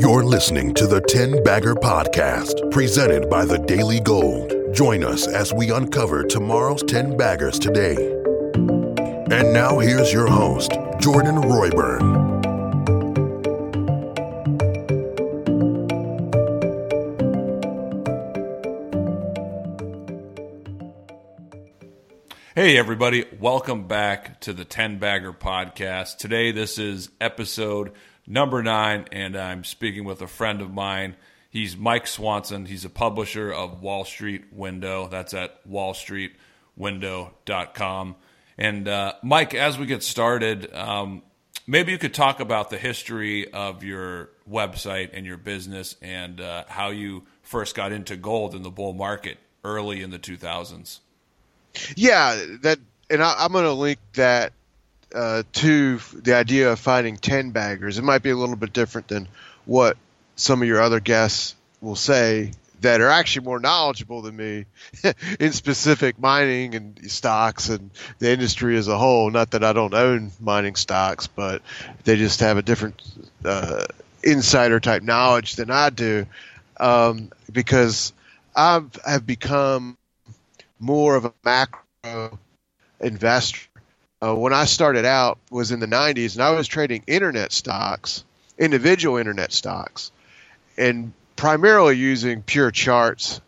You're listening to the 10 Bagger Podcast, presented by the Daily Gold. Join us as we uncover tomorrow's 10 baggers today. And now here's your host, Jordan Roy-Byrne. Hey, everybody, welcome back to the 10 Bagger Podcast. Today, this is episode number nine, and I'm speaking with a friend of mine. He's Mike Swanson. He's a publisher of Wall Street Window. That's at wallstreetwindow.com. And uh, Mike, as we get started, um, maybe you could talk about the history of your website and your business and uh, how you first got into gold in the bull market early in the 2000s. Yeah, that, and I, am going to link that uh, to the idea of finding ten baggers. It might be a little bit different than what some of your other guests will say that are actually more knowledgeable than me in specific mining and stocks and the industry as a whole. Not that I don't own mining stocks, but they just have a different uh, insider type knowledge than I do um, because I've have become more of a macro investor. Uh, when I started out was in the 90s, and I was trading internet stocks, individual internet stocks, and primarily using pure charts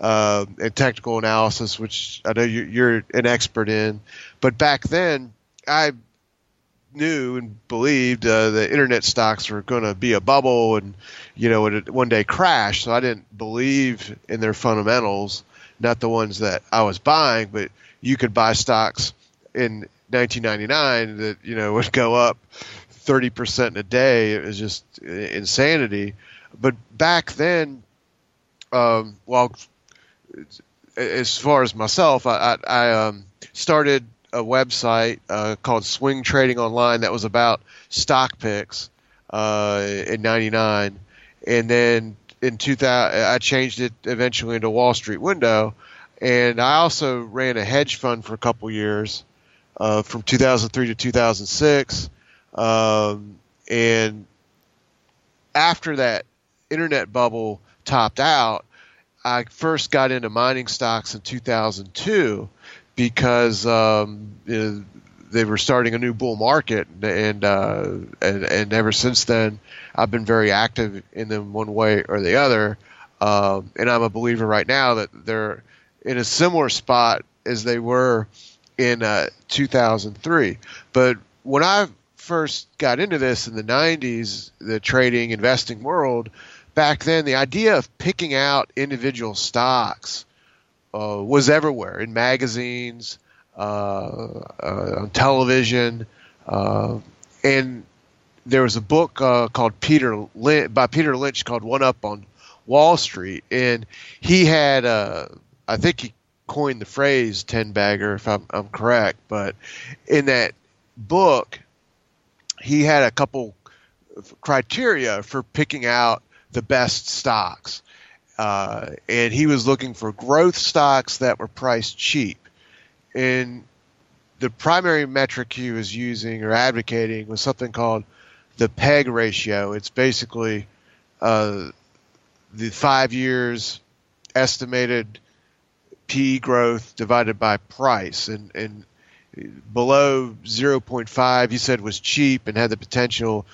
uh, and technical analysis, which I know you're an expert in. But back then, I knew and believed uh, the internet stocks were going to be a bubble and you know it one day crash. So I didn't believe in their fundamentals not the ones that I was buying, but you could buy stocks in 1999 that you know would go up 30% in a day. It was just insanity. But back then, um, well, as far as myself, I, I, I um, started a website uh, called Swing Trading Online that was about stock picks uh, in '99, and then in 2000, I changed it eventually into Wall Street Window, and I also ran a hedge fund for a couple years, uh, from 2003 to 2006, um, and after that internet bubble topped out, I first got into mining stocks in 2002 because um, they were starting a new bull market, and uh, and and ever since then, I've been very active in them one way or the other. Um, and I'm a believer right now that they're in a similar spot as they were in uh, 2003. But when I first got into this in the 90s, the trading investing world, back then the idea of picking out individual stocks uh, was everywhere in magazines uh, uh, on television, uh, and there was a book called Peter Lynch, by Peter Lynch called One Up on Wall Street, and he had I think he coined the phrase 10 bagger if I'm, I'm, correct but in that book he had a couple criteria for picking out the best stocks uh, and he was looking for growth stocks that were priced cheap and the primary metric he was using or advocating was something called the PEG ratio. It's basically uh, the five years estimated P growth divided by price, and and below 0.5 you said was cheap and had the potential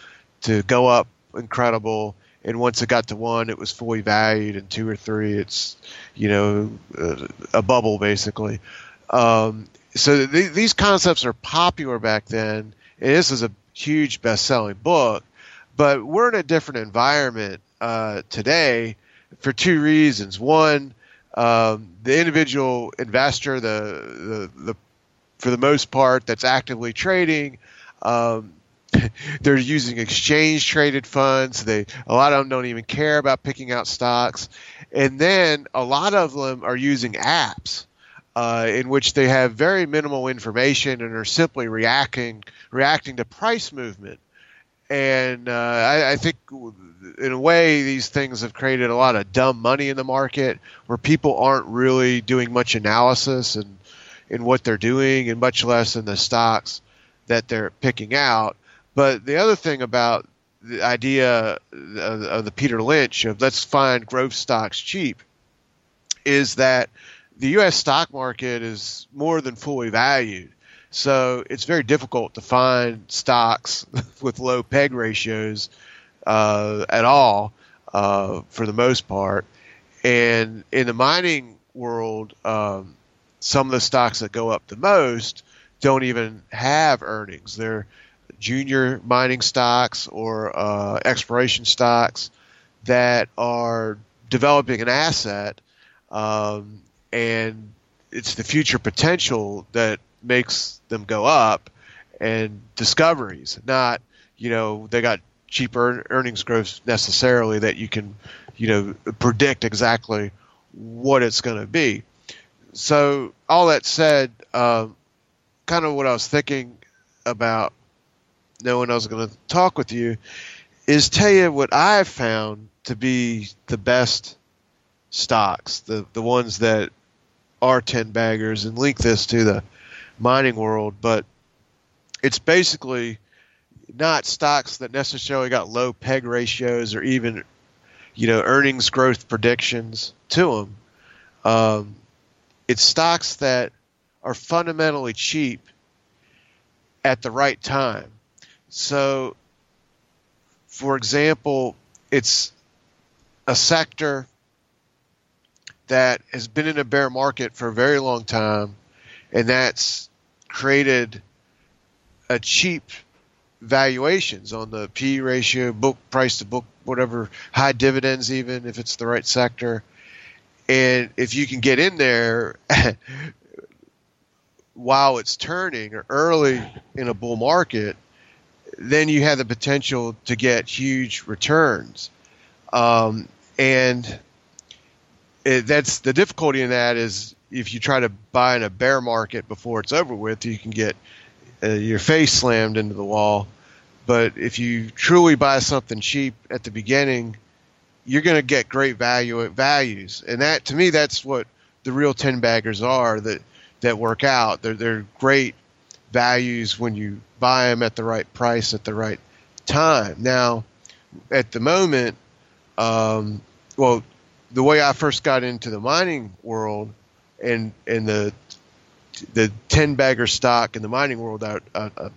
to go up incredible. And once it got to one it was fully valued. And two or three it's you know uh, a bubble basically. Um, so th- these concepts are popular back then. And this is a huge best-selling book, but we're in a different environment uh, today for two reasons. One, um, the individual investor, the, the, the for the most part, that's actively trading. Um, they're using exchange traded funds. They a lot of them don't even care about picking out stocks, and then a lot of them are using apps uh, in which they have very minimal information and are simply reacting reacting to price movement. And uh, I, I, think, in a way, these things have created a lot of dumb money in the market, where people aren't really doing much analysis and in what they're doing, and much less in the stocks that they're picking out. But the other thing about the idea of, of the Peter Lynch of let's find growth stocks cheap is that the U.S. stock market is more than fully valued. So it's very difficult to find stocks with low peg ratios uh, at all uh, for the most part. And in the mining world, um, some of the stocks that go up the most don't even have earnings. They're junior mining stocks or uh, exploration stocks that are developing an asset, um, and it's the future potential that makes them go up, and discoveries, not you know they got cheaper earnings growth necessarily that you can you know predict exactly what it's going to be. So all that said, uh, kind of what I was thinking about knowing I was going to talk with you is tell you what I've found to be the best stocks, the the ones that are ten baggers, and link this to the mining world. But it's basically not stocks that necessarily got low peg ratios or even you know earnings growth predictions to them. Um, it's stocks that are fundamentally cheap at the right time. So, for example, it's a sector that has been in a bear market for a very long time, and that's created a cheap valuations on the P ratio, book price to book, whatever, high dividends, even if it's the right sector. And if you can get in there while it's turning or early in a bull market, then you have the potential to get huge returns. Um, and it, that's the difficulty in that is if you try to buy in a bear market before it's over with, you can get uh, your face slammed into the wall. But if you truly buy something cheap at the beginning, you're going to get great value at values, and that to me that's what the real ten baggers are that that work out. They're they're great values when you buy them at the right price at the right time. Now, at the moment, um, well, the way I first got into the mining world and and the the ten bagger stock in the mining world I, I, I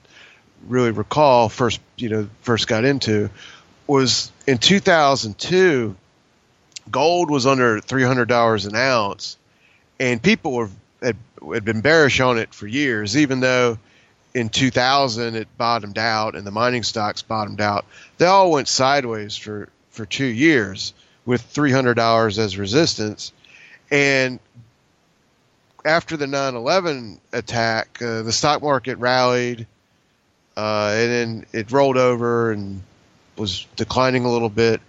really recall first you know first got into was in 2002 gold was under $300 an ounce and people were had, had been bearish on it for years even though in 2000 it bottomed out and the mining stocks bottomed out. They all went sideways for, for two years with $300 as resistance. And after the 9/11 attack, uh, the stock market rallied, uh, and then it rolled over and was declining a little bit.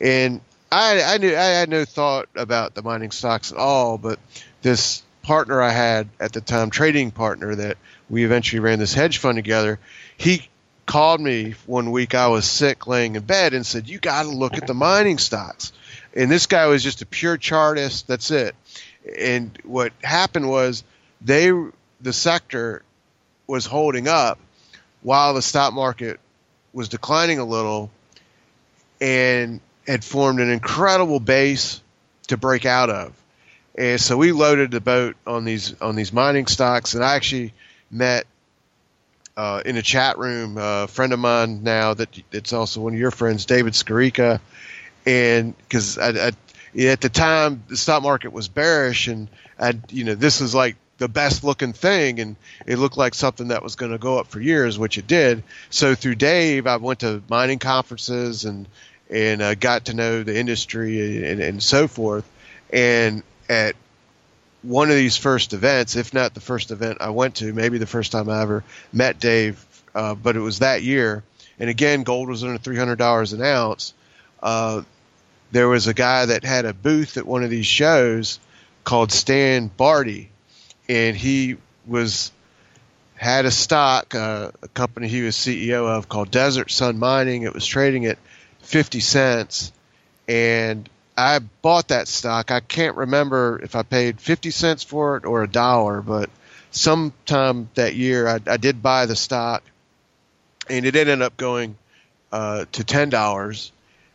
And I, I knew I had no thought about the mining stocks at all, but this partner I had at the time, trading partner that we eventually ran this hedge fund together. He called me one week. I was sick, laying in bed, and said, "You got to look at the mining stocks." And this guy was just a pure chartist. That's it. And what happened was they the sector was holding up while the stock market was declining a little and had formed an incredible base to break out of. And so we loaded the boat on these on these mining stocks, and I actually met uh, in a chat room a friend of mine now that it's also one of your friends, David Skarica, and because at the time the stock market was bearish, and I, you know, this was like the best looking thing, and it looked like something that was going to go up for years, which it did. So through Dave, I went to mining conferences and and uh, got to know the industry and, and so forth. And at one of these first events, if not the first event I went to, maybe the first time I ever met Dave, uh, but it was that year. And again, gold was under three hundred dollars an ounce. Uh, there was a guy that had a booth at one of these shows called Stan Bharti, and he was had a stock, uh, a company he was CEO of called Desert Sun Mining. It was trading at fifty cents, and I bought that stock. I can't remember if I paid 50 cents for it or a dollar, but sometime that year I, I did buy the stock, and it ended up going uh, to ten dollars.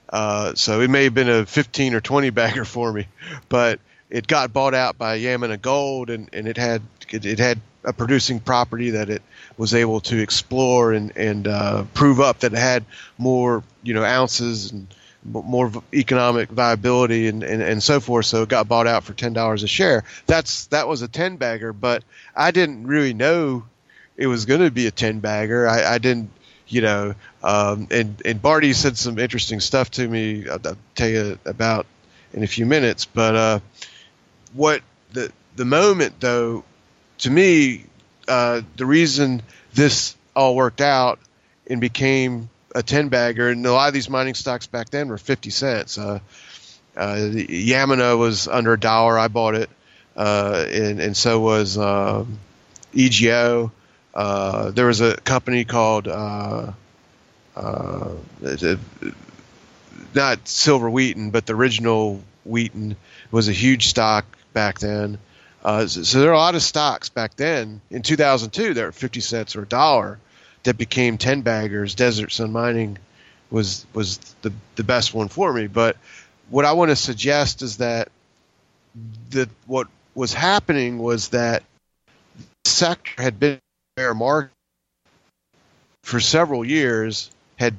Uh, so it may have been a fifteen or twenty bagger for me, but it got bought out by Yamana Gold, and, and it had it, it had a producing property that it was able to explore and and uh, prove up that it had more you know ounces and more economic viability and, and, and so forth. So it got bought out for ten dollars a share. That's that was a ten bagger, but I didn't really know it was going to be a ten bagger. I, I didn't, you know. Um, and and Bharti said some interesting stuff to me. I'll, I'll, tell you about in a few minutes. But uh, what the the moment though, to me, uh, the reason this all worked out and became a 10 bagger, and a lot of these mining stocks back then were 50 cents. Uh, uh, Yamana was under a dollar. I bought it, uh, and, and so was um, EGO. Uh, there was a company called uh, uh, not Silver Wheaton, but the original Wheaton was a huge stock back then. Uh, so, so, there are a lot of stocks back then. In 2002, there were 50 cents or a dollar that became 10 baggers. Desert Sun Mining was was the the best one for me. But what I want to suggest is that that what was happening was that sector had been bear market for several years, had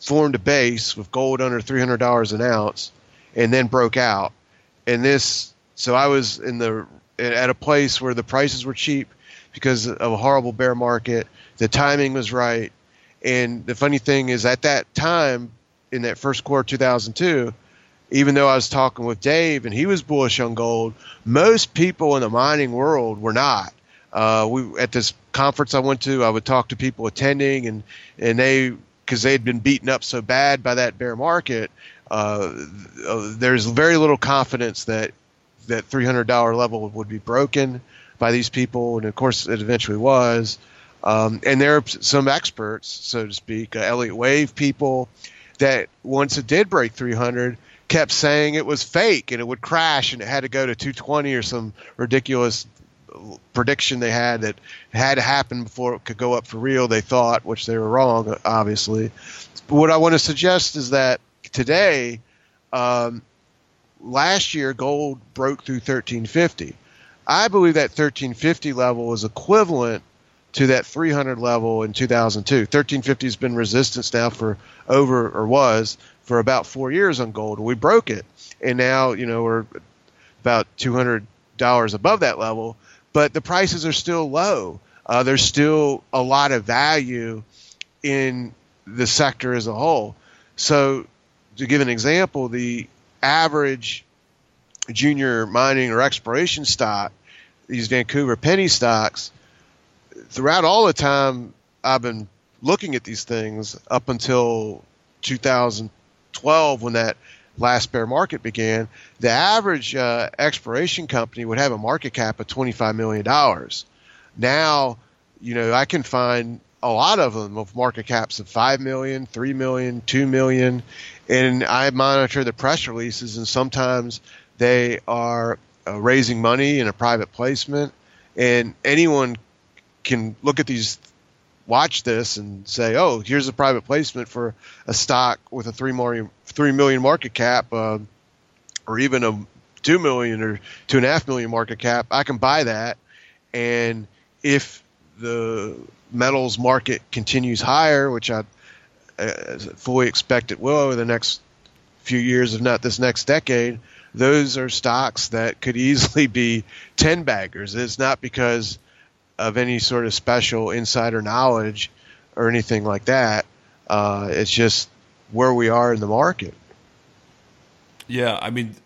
formed a base with gold under $300 an ounce, and then broke out. And this, so I was in the at a place where the prices were cheap because of a horrible bear market. The timing was right. And the funny thing is, at that time, in that first quarter 2002, even though I was talking with Dave and he was bullish on gold, most people in the mining world were not. Uh, we at this conference I went to, I would talk to people attending, and and they because they had been beaten up so bad by that bear market. Uh, uh there's very little confidence that that $300 level would be broken by these people, and of course it eventually was. Um, and there are some experts, so to speak, uh, Elliott Wave people, that once it did break 300, kept saying it was fake and it would crash and it had to go to 220 or some ridiculous prediction they had that had to happen before it could go up for real. They thought, which they were wrong, obviously. What I want to suggest is that today, um, last year, gold broke through 1350. I believe that 1350 level is equivalent to that 300 level in 2002. 1350 has been resistance now for over or was for about four years on gold. We broke it, and now you know we're about 200 dollars above that level, but the prices are still low. Uh, there's still a lot of value in the sector as a whole. So, to give an example, the average junior mining or exploration stock, these Vancouver penny stocks, throughout all the time I've been looking at these things up until 2012 when that last bear market began, the average uh, exploration company would have a market cap of $25 million. Now, you know, I can find a lot of them with market caps of 5 million, 3 million, 2 million. And I monitor the press releases, and sometimes they are uh, raising money in a private placement, and anyone can look at these, watch this, and say, "Oh, here's a private placement for a stock with a three million three million market cap, uh, or even a two million or two and a half million market cap. I can buy that, and if the metals market continues higher, which I fully expect it will over the next few years, if not this next decade, those are stocks that could easily be 10 baggers. It's not because of any sort of special insider knowledge or anything like that. Uh, it's just where we are in the market. Yeah, I mean,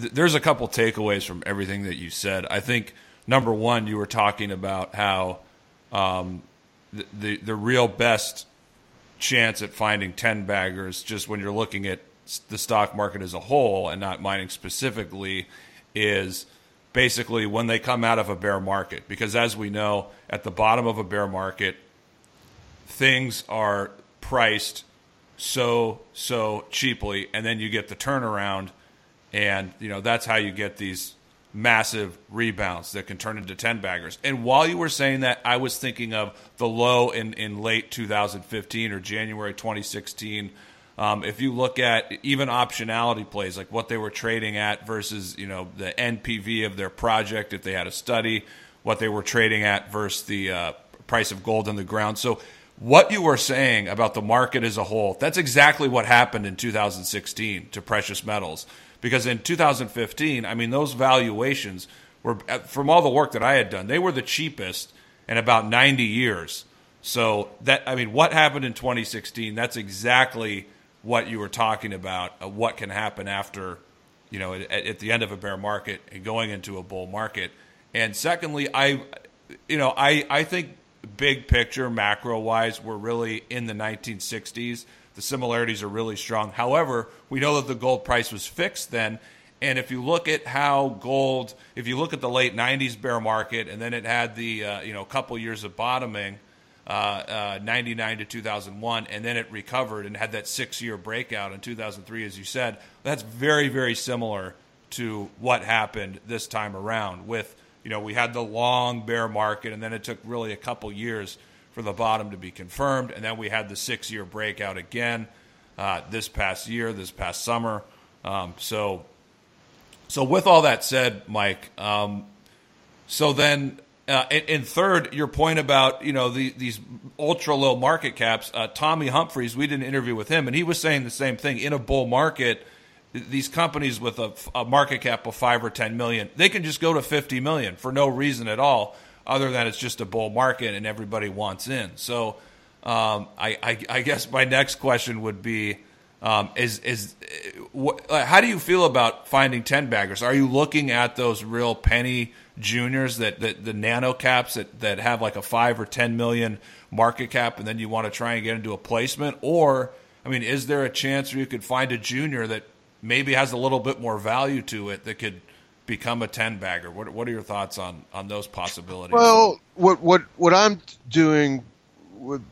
th- there's a couple takeaways from everything that you said. I think number one, you were talking about how um, the, the the real best chance at finding ten baggers just when you're looking at the stock market as a whole and not mining specifically is basically when they come out of a bear market. Because as we know, at the bottom of a bear market, things are priced so so cheaply and then you get the turnaround and you know that's how you get these massive rebounds that can turn into 10 baggers. And while you were saying that, I was thinking of the low in, in late 2015 or January 2016. Um, if you look at even optionality plays, like what they were trading at versus you know the NPV of their project, if they had a study, what they were trading at versus the uh, price of gold in the ground. So what you were saying about the market as a whole, that's exactly what happened in 2016 to precious metals. Because in 2015, I mean, those valuations were, from all the work that I had done, they were the cheapest in about 90 years. So that, I mean, what happened in 2016? That's exactly what you were talking about. Uh, what can happen after, you know, at, at the end of a bear market and going into a bull market. And secondly, I, you know, I, I think big picture, macro wise, we're really in the 1960s the similarities are really strong. However, we know that the gold price was fixed then. And if you look at how gold, if you look at the late 90s bear market, and then it had the, uh, you know, couple years of bottoming, uh, uh, 99 to 2001, and then it recovered and had that six year breakout in 2003, as you said, that's very, very similar to what happened this time around with, you know, we had the long bear market, and then it took really a couple years for the bottom to be confirmed. And then we had the six year breakout again uh, this past year, this past summer. Um, so, so with all that said, Mike, um, so then uh, and, third, your point about you know the, these ultra low market caps. Uh, Tommy Humphreys, we did an interview with him, and he was saying the same thing. In a bull market, these companies with a, a market cap of five or ten million, they can just go to fifty million for no reason at all other than it's just a bull market and everybody wants in. So um, I, I, I, guess my next question would be. Um, is is wh- how do you feel about finding ten baggers? Are you looking at those real penny juniors that, that the nano caps that, that have like a five or ten million market cap, and then you want to try and get into a placement? Or I mean, is there a chance where you could find a junior that maybe has a little bit more value to it that could become a 10 bagger what, what are your thoughts on on those possibilities well what what what i'm doing with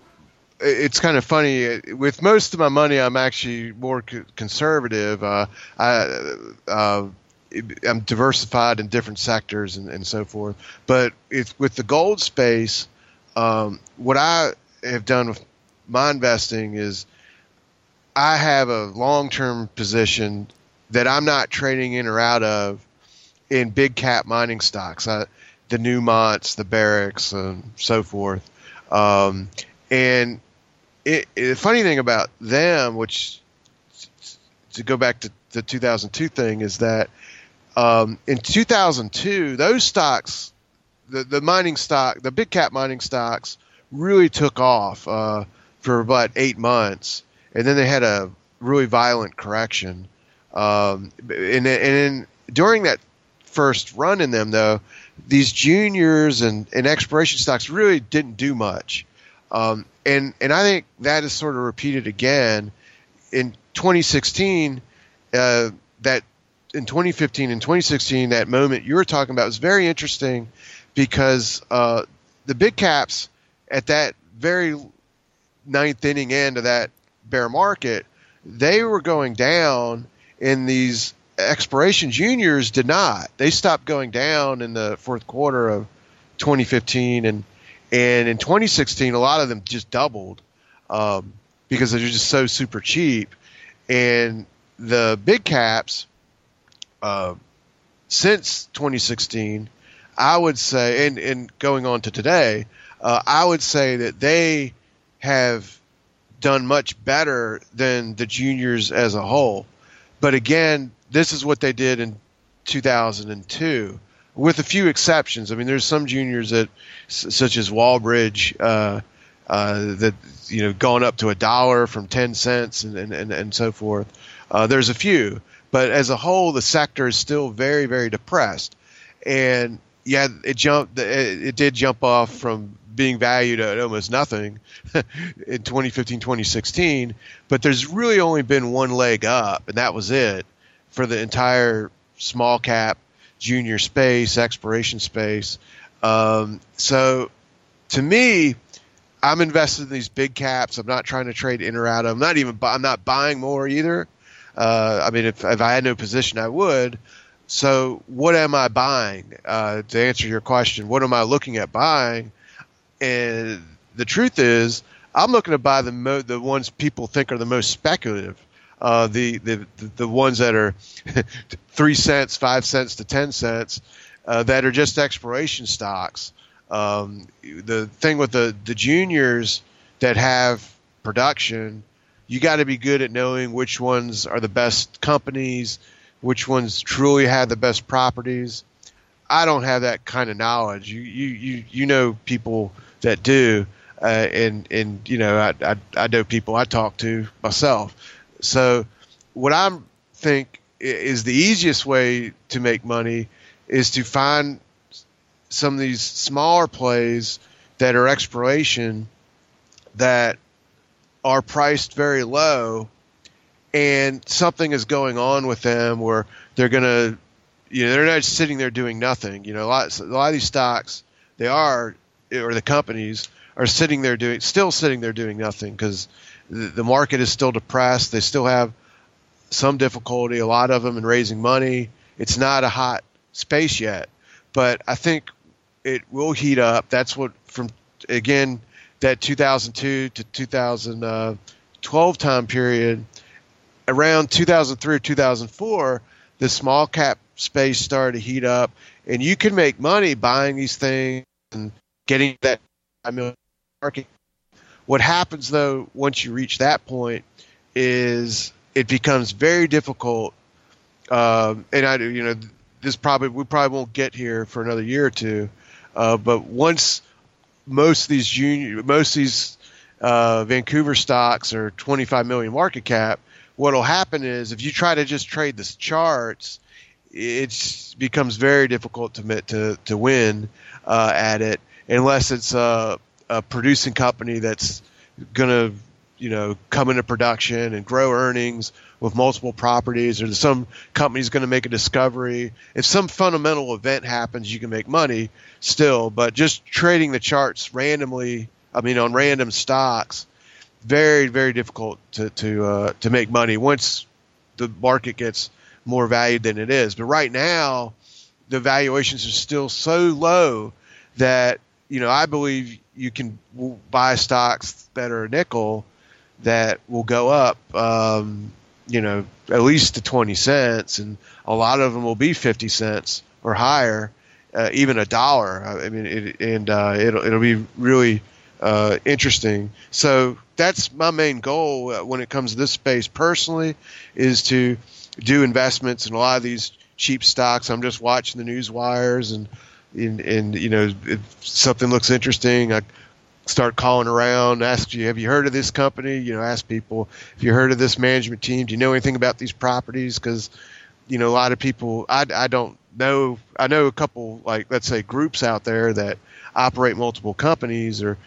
it's kind of funny with most of my money i'm actually more conservative uh, i uh, i'm diversified in different sectors and, and so forth but with the gold space um, what i have done with my investing is i have a long-term position that i'm not trading in or out of in big cap mining stocks, uh, the Newmonts, the Barricks, and so forth. Um, and it, it, the funny thing about them, which to go back to the 2002 thing, is that um, in 2002, those stocks, the, the mining stock, the big cap mining stocks, really took off uh, for about eight months, and then they had a really violent correction. Um, and, and during that first run in them, though, these juniors and, and exploration stocks really didn't do much. Um, and and I think that is sort of repeated again in 2016. Uh, that in 2015 and 2016, that moment you were talking about was very interesting because uh, the big caps at that very ninth inning end of that bear market, they were going down in these exploration juniors did not. They stopped going down in the fourth quarter of 2015, and and in 2016, a lot of them just doubled um, because they're just so super cheap. And the big caps, uh, since 2016, I would say, and, and going on to today, uh, I would say that they have done much better than the juniors as a whole. But again, this is what they did in 2002, with a few exceptions. I mean, there's some juniors that, such as Wallbridge, uh, uh, that you know, gone up to a dollar from ten cents and and, and, and so forth. Uh, there's a few, but as a whole, the sector is still very very depressed. And yeah, it jumped. It, it did jump off from being valued at almost nothing in 2015 2016 but there's really only been one leg up and that was it for the entire small cap junior space, exploration space. Um, so to me, I'm invested in these big caps. I'm not trying to trade in or out of. I'm not even. I'm not buying more either. Uh, I mean, if, if I had no position, I would. So, what am I buying? Uh, to answer your question, what am I looking at buying? And the truth is, I'm looking to buy the mo- the ones people think are the most speculative, uh, the, the the ones that are three cents, five cents to ten cents, uh, that are just exploration stocks. Um, the thing with the the juniors that have production, you got to be good at knowing which ones are the best companies, which ones truly have the best properties. I don't have that kind of knowledge. You you you, you know people that do, uh, and and you know I, I I know people I talk to myself. So what I think is the easiest way to make money is to find some of these smaller plays that are exploration that are priced very low and something is going on with them where they're going to you know they're not sitting there doing nothing. You know a lot, a lot of these stocks they are or the companies are sitting there doing still sitting there doing nothing because the, market is still depressed. They still have some difficulty a lot of them in raising money. It's not a hot space yet. But i think it will heat up. That's what from again that 2002 to 2012 time period around 2003 or 2004 the small cap space started to heat up. And you can make money buying these things and getting that I mean, market what happens though once you reach that point is it becomes very difficult um, and i you know this probably we probably won't get here for another year or two uh, but once most of these junior, most of these uh, Vancouver stocks are 25 million market cap. What'll happen is if you try to just trade the charts, it becomes very difficult to to to win uh, at it unless it's a, a producing company that's going to you know come into production and grow earnings with multiple properties or some company's going to make a discovery. If some fundamental event happens you can make money still but just trading the charts randomly i mean on random stocks very very difficult to to uh, to make money once the market gets more valued than it is. But right now the valuations are still so low that you know i believe you can buy stocks that are a nickel that will go up, um, you know, at least to 20 cents, and a lot of them will be 50 cents or higher, uh, even a dollar. I mean, it, and uh, it'll it'll be really uh, interesting. So that's my main goal uh, when it comes to this space personally, is to do investments in a lot of these cheap stocks. I'm just watching the news wires and. And, and you know, if something looks interesting, I start calling around, ask you, have you heard of this company? You know, ask people, if you heard of this management team? Do you know anything about these properties? Because, you know, a lot of people, I, I don't know. I know a couple, like, let's say groups out there that operate multiple companies or,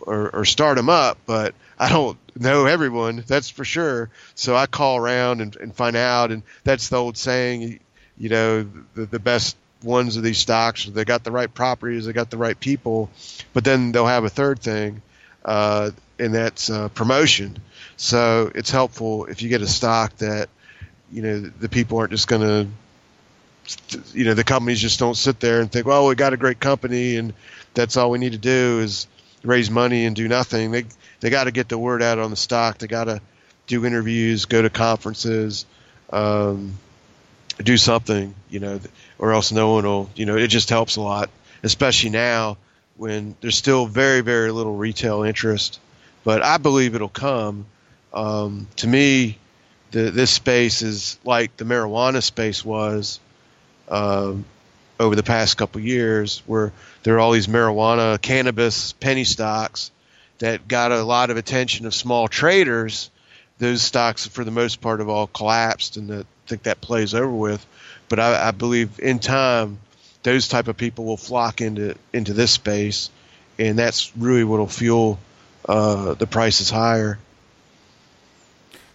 or, or start them up, but I don't know everyone, that's for sure. So I call around and, and find out. And that's the old saying, you know, the, the best ones of these stocks. They got the right properties, they got the right people, but then they'll have a third thing, uh, and that's uh, promotion. So it's helpful if you get a stock that you know the people aren't just going to, you know, the companies just don't sit there and think, well, we got a great company and that's all we need to do is raise money and do nothing. They they got to get the word out on the stock. They got to do interviews, go to conferences. Um, do something, you know, or else no one will, you know, it just helps a lot, especially now when there's still very, very little retail interest. But I believe it'll come. Um, to me, the, this space is like the marijuana space was um, over the past couple years, where there are all these marijuana, cannabis penny stocks that got a lot of attention of small traders. Those stocks, for the most part, have all collapsed, and the think that plays over with. But I, I believe in time, those type of people will flock into into this space, and that's really what will fuel uh, the prices higher.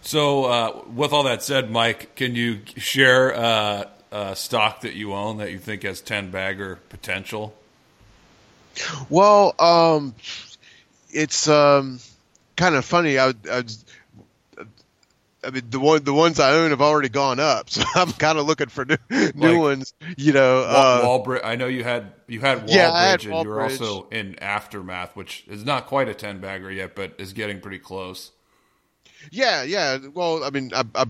So, uh, with all that said, Mike, can you share uh, a stock that you own that you think has ten bagger potential? Well, um, it's um, kind of funny. I, I I mean, the one the ones I own have already gone up, so I'm kind of looking for new, new Like, ones. You know, Wall, uh, Wallbridge. I know you had you had Wallbridge, Yeah, had and you were Wallbridge. also in Aftermath, which is not quite a ten bagger yet, but is getting pretty close. yeah, yeah. Well, I mean, I, I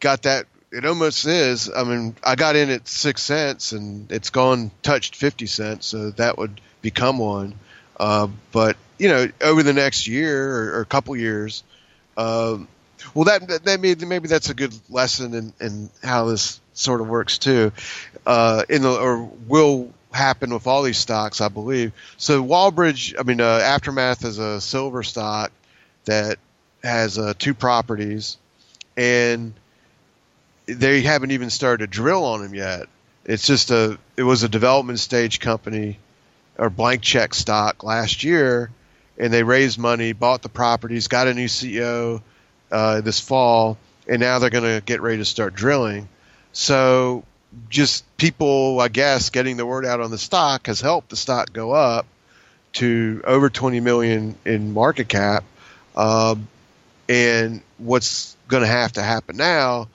got that. It almost is. I mean, I got in at six cents, and it's gone touched fifty cents, so that would become one. Uh, but you know, over the next year or, or a couple years, um, well, that that maybe maybe that's a good lesson in, in how this sort of works too. Uh, in the or will happen with all these stocks, I believe. So Wallbridge, I mean, uh, Aftermath is a silver stock that has uh, two properties, and they haven't even started to drill on them yet. It's just a it was a development stage company or blank check stock last year, and they raised money, bought the properties, got a new CEO uh, this fall, and now they're going to get ready to start drilling. So just people, I guess, getting the word out on the stock has helped the stock go up to over 20 million in market cap. Um, and what's going to have to happen now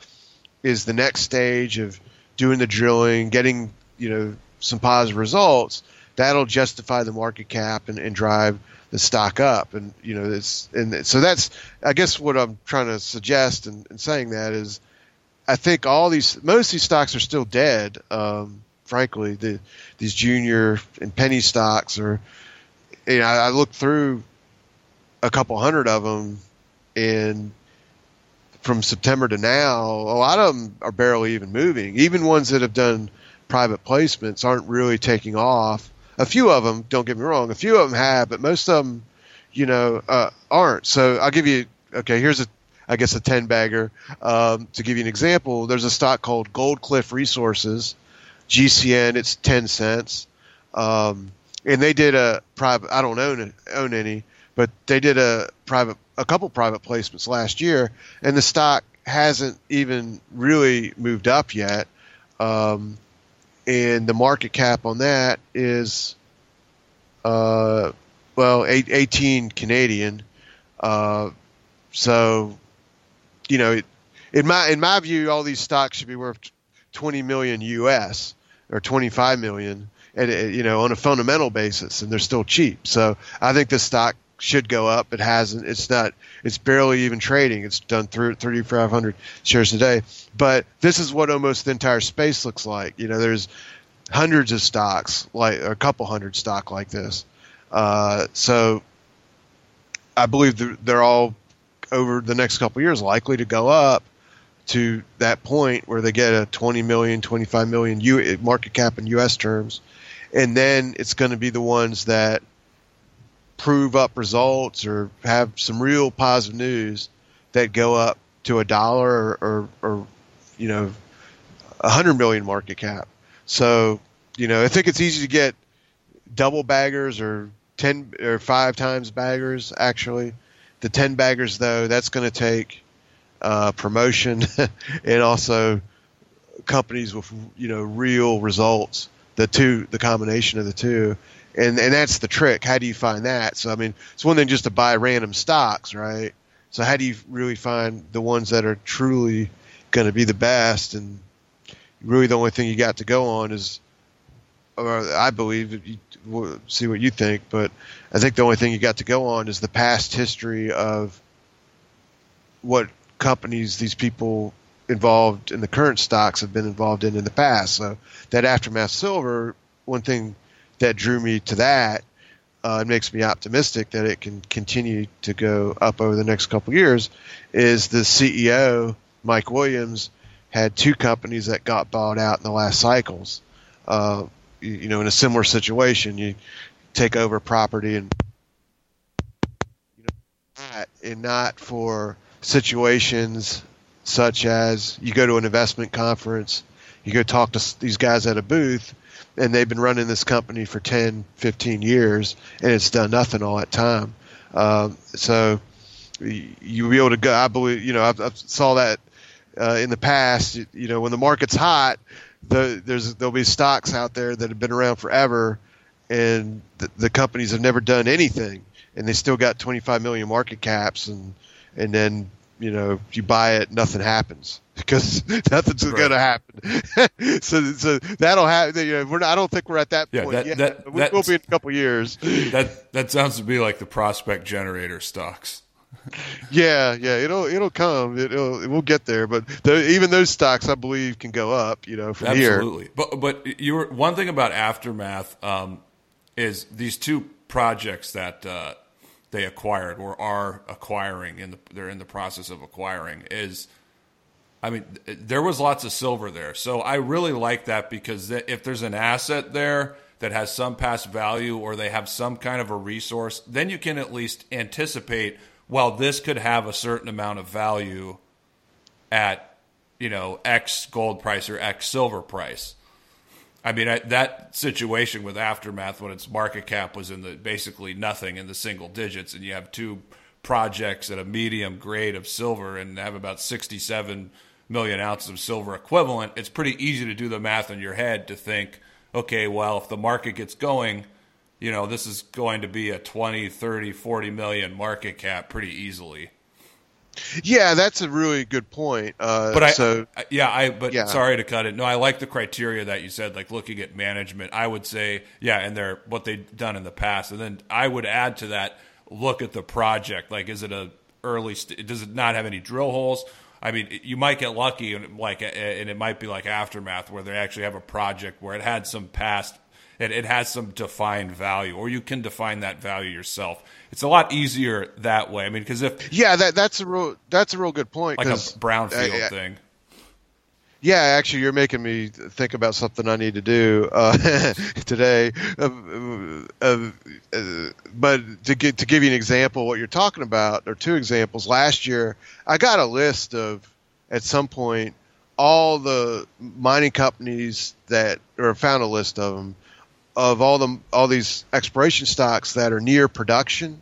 is the next stage of doing the drilling, getting you know some positive results. That'll justify the market cap and, and drive the stock up. And you know, it's and so that's I guess what I'm trying to suggest and, and saying that is, I think all these most of these stocks are still dead. Um, frankly, the these junior and penny stocks are. You know, I, I looked through a couple hundred of them, and from September to now, a lot of them are barely even moving. Even ones that have done private placements aren't really taking off. A few of them, don't get me wrong, a few of them have, but most of them, you know, uh, aren't. So I'll give you, okay, here's a, I guess a 10 bagger. Um, to give you an example, there's a stock called Gold Cliff Resources, GCN, it's 10 cents. Um, and they did a private, I don't own, own any, but they did a private, a couple private placements last year, and the stock hasn't even really moved up yet. Um, and the market cap on that is, uh, well, eight, 18 Canadian. Uh, so, you know, it, in my in my view, all these stocks should be worth 20 million US or 25 million, and it, you know, on a fundamental basis, and they're still cheap. So I think this stock should go up. It hasn't. It's not. It's barely even trading. It's done through 3,500 shares a day. But this is what almost the entire space looks like. You know, there's hundreds of stocks, like a couple hundred stock like this. Uh, so I believe they're, all over the next couple years likely to go up to that point where they get a 20 million, 25 million U, market cap in U.S. terms, and then it's going to be the ones that prove up results or have some real positive news that go up to a dollar or, or, or you know, a hundred million market cap. So, you know, I think it's easy to get double baggers or ten or five times baggers. Actually, the ten baggers though, that's going to take uh, promotion and also companies with you know real results. The two, the combination of the two, and and that's the trick. How do you find that? So I mean, it's one thing just to buy random stocks, right? So how do you really find the ones that are truly going to be the best? And really, the only thing you got to go on is, or I believe, you, we'll see what you think, but I think the only thing you got to go on is the past history of what companies these people involved in the current stocks have been involved in in the past. So that aftermath silver, one thing that drew me to that uh, and makes me optimistic that it can continue to go up over the next couple years is the CEO Mike Williams had two companies that got bought out in the last cycles. Uh, you, you know, in a similar situation, you take over property and you know, and not for situations such as you go to an investment conference, you go talk to these guys at a booth, and they've been running this company for 10, 15 years, and it's done nothing all that time. Um, so y- you'll be able to go. I believe, you know, I've, I've saw that uh, in the past. You, you know, when the market's hot, the, there's there'll be stocks out there that have been around forever, and the, the companies have never done anything, and they still got 25 million market caps, and and then you know if you buy it, nothing happens because nothing's right. going to happen. so, so that'll happen. You know, we're not, I don't think we're at that yeah, point that, yet. That, we will be in a couple years. That that sounds to be like the prospect generator stocks. yeah, yeah, it'll it'll come. It'll we'll get there, but the, even those stocks, I believe, can go up. You know, from Absolutely. here. Absolutely. But but you were one thing about aftermath um, is these two projects that uh, they acquired or are acquiring in the they're in the process of acquiring is I mean there was lots of silver there. So I really like that because if there's an asset there that has some past value or they have some kind of a resource, then you can at least anticipate well this could have a certain amount of value at you know X gold price or X silver price. I mean, I, that situation with Aftermath when its market cap was in the basically nothing in the single digits, and you have two projects at a medium grade of silver and have about 67 million ounces of silver equivalent, it's pretty easy to do the math in your head to think, okay, well, if the market gets going, you know, this is going to be a 20, 30, 40 million market cap pretty easily. Yeah, that's a really good point. Uh, but I, so, yeah, I, but yeah. sorry to cut it. No, I like the criteria that you said, like looking at management. I would say, yeah, and they're what they've done in the past, and then I would add to that, look at the project. Like, is it a early? St- does it not have any drill holes? I mean, you might get lucky, and like, and it might be like aftermath where they actually have a project where it had some past it, it has some defined value, or you can define that value yourself. It's a lot easier that way. I mean, because if yeah, that that's a real that's a real good point. Like a brownfield uh, thing. Yeah, actually, you're making me think about something I need to do uh, today. Uh, uh, but to get to give you an example, what you're talking about, or two examples. Last year, I got a list of at some point all the mining companies that, or found a list of them of all the all these exploration stocks that are near production,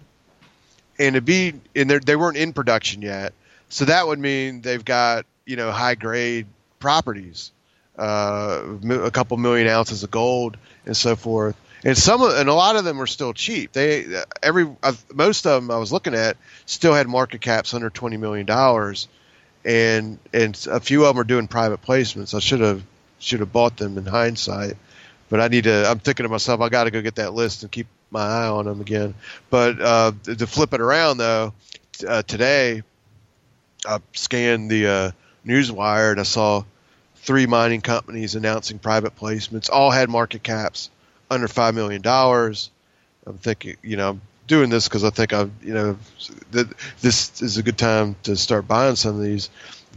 and to be and they weren't in production yet, so that would mean they've got you know high grade properties, uh, a couple million ounces of gold and so forth. And some and a lot of them were still cheap. They every most of them I was looking at still had market caps under twenty million dollars, and and a few of them are doing private placements. I should have should have bought them in hindsight but I need to. I'm thinking to myself, I got to go get that list and keep my eye on them again. But uh, to flip it around though, uh, today I scanned the uh, newswire and I saw three mining companies announcing private placements. All had market caps under five million dollars. I'm thinking, you know, I'm doing this because I think I, you know, that this is a good time to start buying some of these.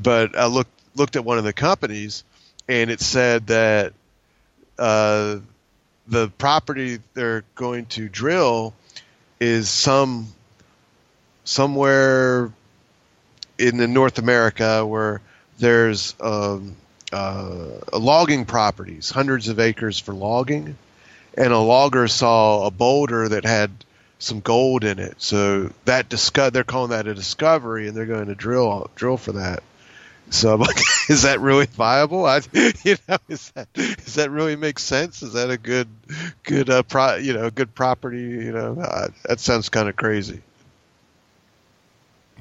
But I looked looked at one of the companies, and it said that uh, the property they're going to drill is some somewhere in the North America where there's um, uh, logging properties, hundreds of acres for logging, and a logger saw a boulder that had some gold in it. So that disco- they're calling that a discovery, and they're going to drill drill for that. So I'm like, is that really viable? I, you know, is that does that really make sense? Is that a good, good, uh, pro, you know, good property? You know, uh, that sounds kind of crazy.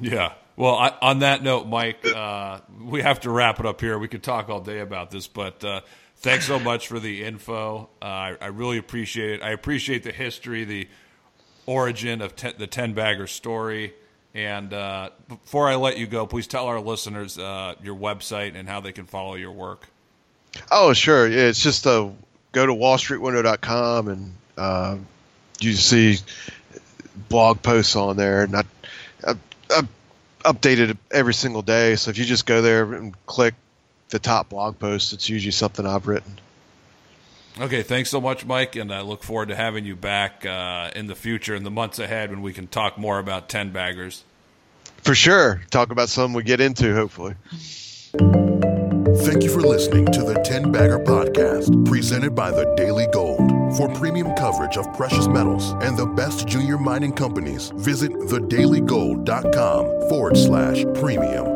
Yeah. Well, I, on that note, Mike, uh, we have to wrap it up here. We could talk all day about this, but uh, thanks so much for the info. Uh, I, I, really appreciate it. I appreciate the history, the origin of ten, the ten bagger story. And uh, before I let you go, please tell our listeners uh, your website and how they can follow your work. Oh, sure. Yeah, it's just uh, go to wallstreetwindow.com and uh, you see blog posts on there. I, I update it every single day. So if you just go there and click the top blog post, it's usually something I've written. Okay, thanks so much, Mike, and I look forward to having you back uh, in the future, in the months ahead, when we can talk more about ten baggers. For sure, talk about some we get into, hopefully. Thank you for listening to the Ten Bagger Podcast, presented by the Daily Gold. For premium coverage of precious metals and the best junior mining companies, visit thedailygold.com forward slash premium.